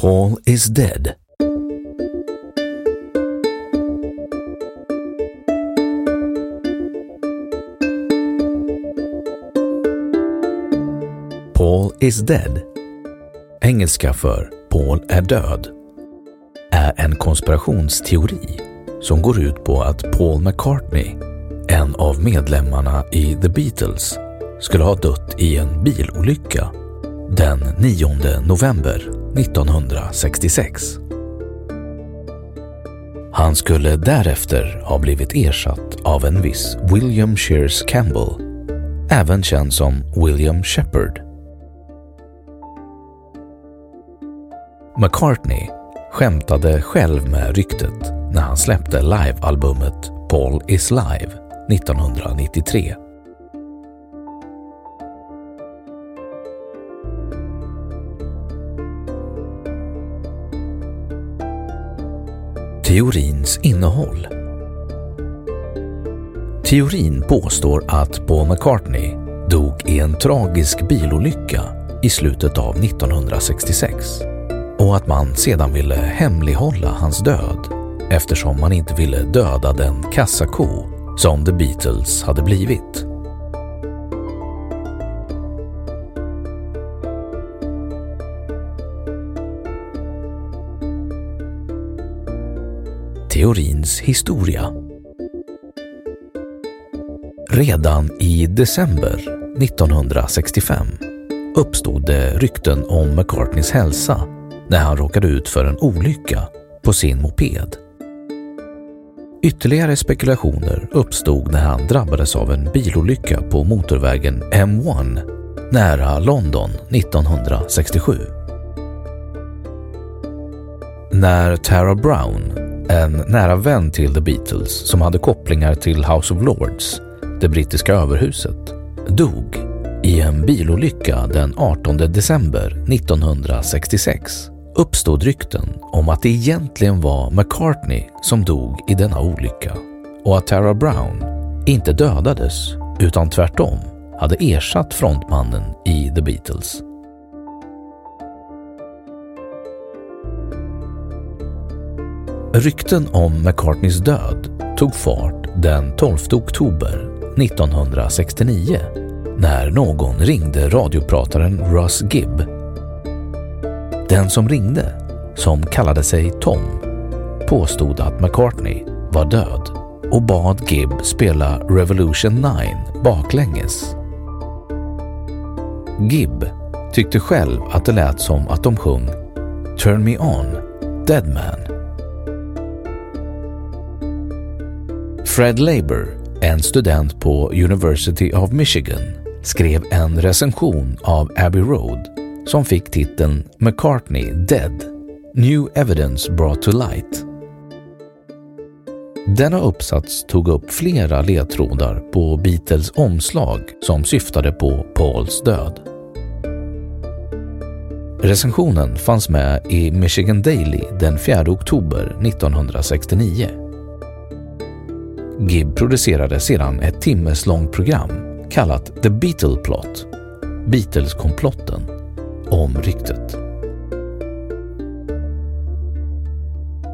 Paul is dead. Paul is dead, engelska för Paul är död, är en konspirationsteori som går ut på att Paul McCartney, en av medlemmarna i The Beatles, skulle ha dött i en bilolycka den 9 november 1966. Han skulle därefter ha blivit ersatt av en viss William Shears Campbell, även känd som William Shepard. McCartney skämtade själv med ryktet när han släppte livealbumet Paul is live 1993. Teorins innehåll Teorin påstår att Paul McCartney dog i en tragisk bilolycka i slutet av 1966 och att man sedan ville hemlighålla hans död eftersom man inte ville döda den kassako som The Beatles hade blivit. Teorins historia Redan i december 1965 uppstod det rykten om McCartneys hälsa när han råkade ut för en olycka på sin moped. Ytterligare spekulationer uppstod när han drabbades av en bilolycka på motorvägen M1 nära London 1967. När Tara Brown, en nära vän till The Beatles som hade kopplingar till House of Lords, det brittiska överhuset, dog i en bilolycka den 18 december 1966 uppstod rykten om att det egentligen var McCartney som dog i denna olycka och att Tara Brown inte dödades utan tvärtom hade ersatt frontmannen i The Beatles. Rykten om McCartneys död tog fart den 12 oktober 1969 när någon ringde radioprataren Russ Gibb. Den som ringde, som kallade sig Tom, påstod att McCartney var död och bad Gibb spela Revolution 9 baklänges. Gibb tyckte själv att det lät som att de sjöng Turn Me On, Dead Man. Fred Labour, en student på University of Michigan, skrev en recension av Abbey Road som fick titeln McCartney Dead New Evidence Brought to Light. Denna uppsats tog upp flera ledtrådar på Beatles omslag som syftade på Pauls död. Recensionen fanns med i Michigan Daily den 4 oktober 1969. Gibb producerade sedan ett timmeslångt program kallat The Beatle Plot, Beatles-komplotten, om ryktet.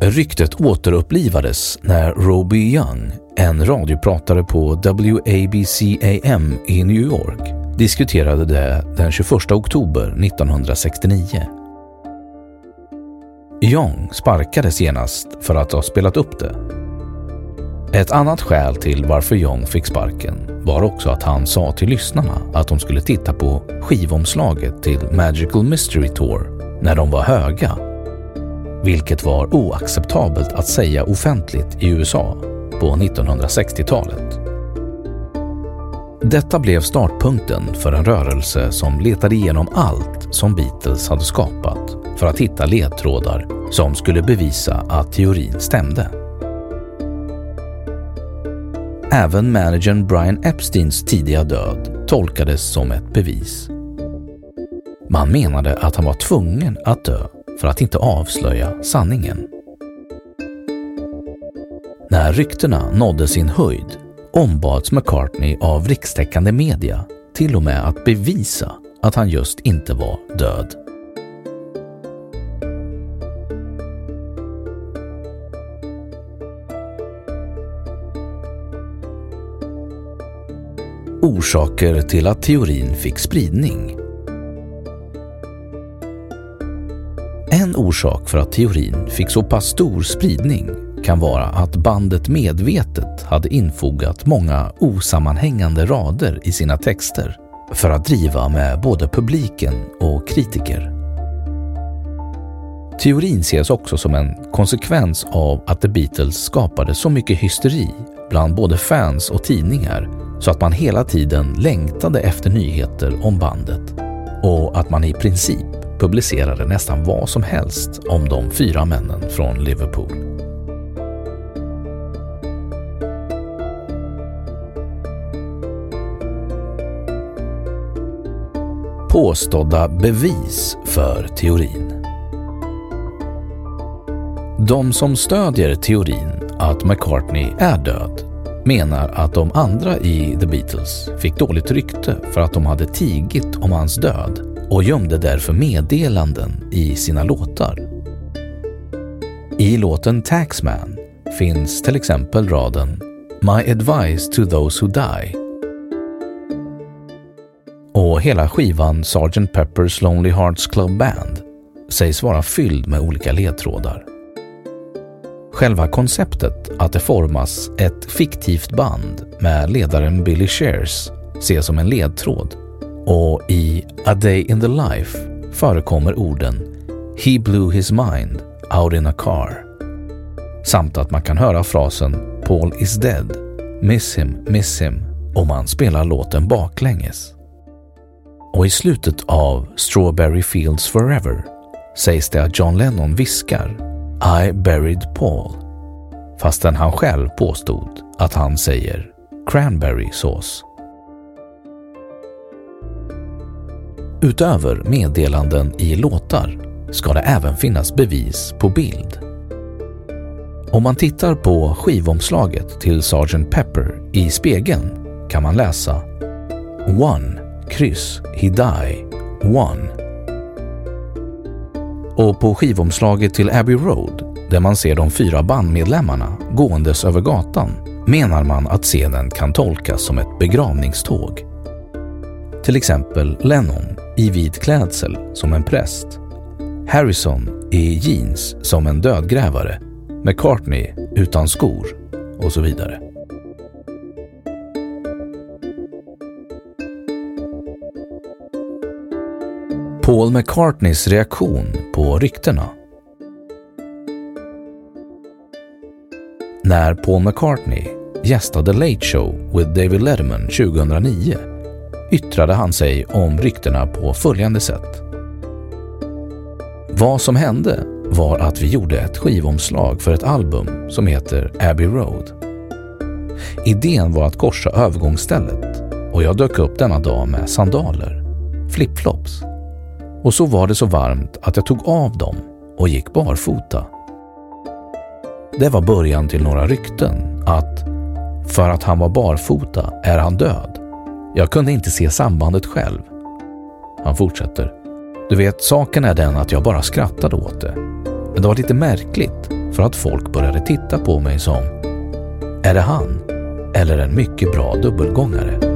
Ryktet återupplivades när Roby Young, en radiopratare på WABC-AM i New York, diskuterade det den 21 oktober 1969. Young sparkades genast för att ha spelat upp det. Ett annat skäl till varför Young fick sparken var också att han sa till lyssnarna att de skulle titta på skivomslaget till Magical Mystery Tour när de var höga vilket var oacceptabelt att säga offentligt i USA på 1960-talet. Detta blev startpunkten för en rörelse som letade igenom allt som Beatles hade skapat för att hitta ledtrådar som skulle bevisa att teorin stämde. Även managern Brian Epsteins tidiga död tolkades som ett bevis. Man menade att han var tvungen att dö för att inte avslöja sanningen. När ryktena nådde sin höjd ombads McCartney av rikstäckande media till och med att bevisa att han just inte var död. Orsaker till att teorin fick spridning En orsak för att teorin fick så pass stor spridning kan vara att bandet medvetet hade infogat många osammanhängande rader i sina texter för att driva med både publiken och kritiker. Teorin ses också som en konsekvens av att The Beatles skapade så mycket hysteri bland både fans och tidningar så att man hela tiden längtade efter nyheter om bandet och att man i princip publicerade nästan vad som helst om de fyra männen från Liverpool. Påstådda bevis för teorin De som stödjer teorin att McCartney är död menar att de andra i The Beatles fick dåligt rykte för att de hade tigit om hans död och gömde därför meddelanden i sina låtar. I låten Taxman finns till exempel raden “My advice to those who die” och hela skivan Sgt. Pepper's Lonely Hearts Club Band sägs vara fylld med olika ledtrådar. Själva konceptet att det formas ett fiktivt band med ledaren Billy Shears ses som en ledtråd. Och i A Day in the Life förekommer orden “He blew his mind out in a car” samt att man kan höra frasen “Paul is dead, miss him, miss him” om man spelar låten baklänges. Och i slutet av Strawberry Fields Forever sägs det att John Lennon viskar “I buried Paul” fastän han själv påstod att han säger “cranberry sauce”. Utöver meddelanden i låtar ska det även finnas bevis på bild. Om man tittar på skivomslaget till Sgt. Pepper i spegeln kan man läsa One, kryss, he die, one. Och på skivomslaget till Abbey Road, där man ser de fyra bandmedlemmarna gåendes över gatan, menar man att scenen kan tolkas som ett begravningståg. Till exempel Lennon i vit klädsel som en präst. Harrison i jeans som en dödgrävare. McCartney utan skor och så vidare. Paul McCartneys reaktion på ryktena När Paul McCartney gästade Late Show with David Letterman 2009 yttrade han sig om ryktena på följande sätt. Vad som hände var att vi gjorde ett skivomslag för ett album som heter Abbey Road. Idén var att korsa övergångsstället och jag dök upp denna dag med sandaler, flipflops och så var det så varmt att jag tog av dem och gick barfota. Det var början till några rykten att för att han var barfota är han död. Jag kunde inte se sambandet själv. Han fortsätter. Du vet, saken är den att jag bara skrattade åt det. Men det var lite märkligt för att folk började titta på mig som Är det han? Eller en mycket bra dubbelgångare?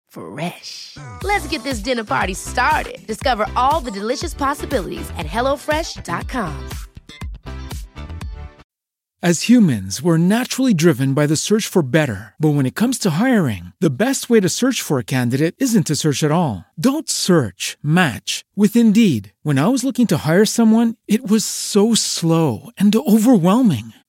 Fresh. Let's get this dinner party started. Discover all the delicious possibilities at hellofresh.com. As humans, we're naturally driven by the search for better. But when it comes to hiring, the best way to search for a candidate isn't to search at all. Don't search, match with Indeed. When I was looking to hire someone, it was so slow and overwhelming.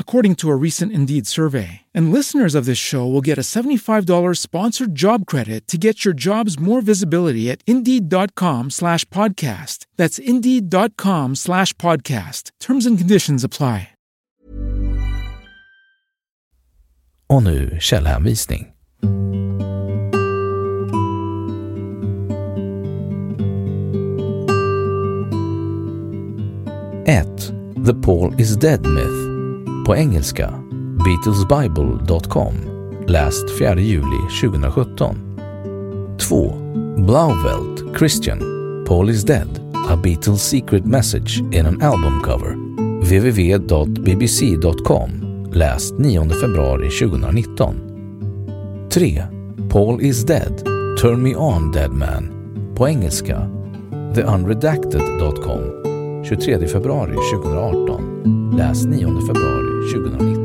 according to a recent Indeed survey. And listeners of this show will get a $75 sponsored job credit to get your jobs more visibility at Indeed.com slash podcast. That's Indeed.com slash podcast. Terms and conditions apply. Och nu källhänvisning. Ett, The Paul is Dead Myth. På engelska, Beatlesbible.com. Läst 4 juli 2017. 2. Blauvelt, Christian. Paul is Dead. A Beatles Secret Message in an Album Cover. www.bbc.com läst 9 februari 2019. 3. Paul is dead. Turn me on dead man. På engelska. theunredacted.com 23 februari 2018. Läst 9 februari 2019.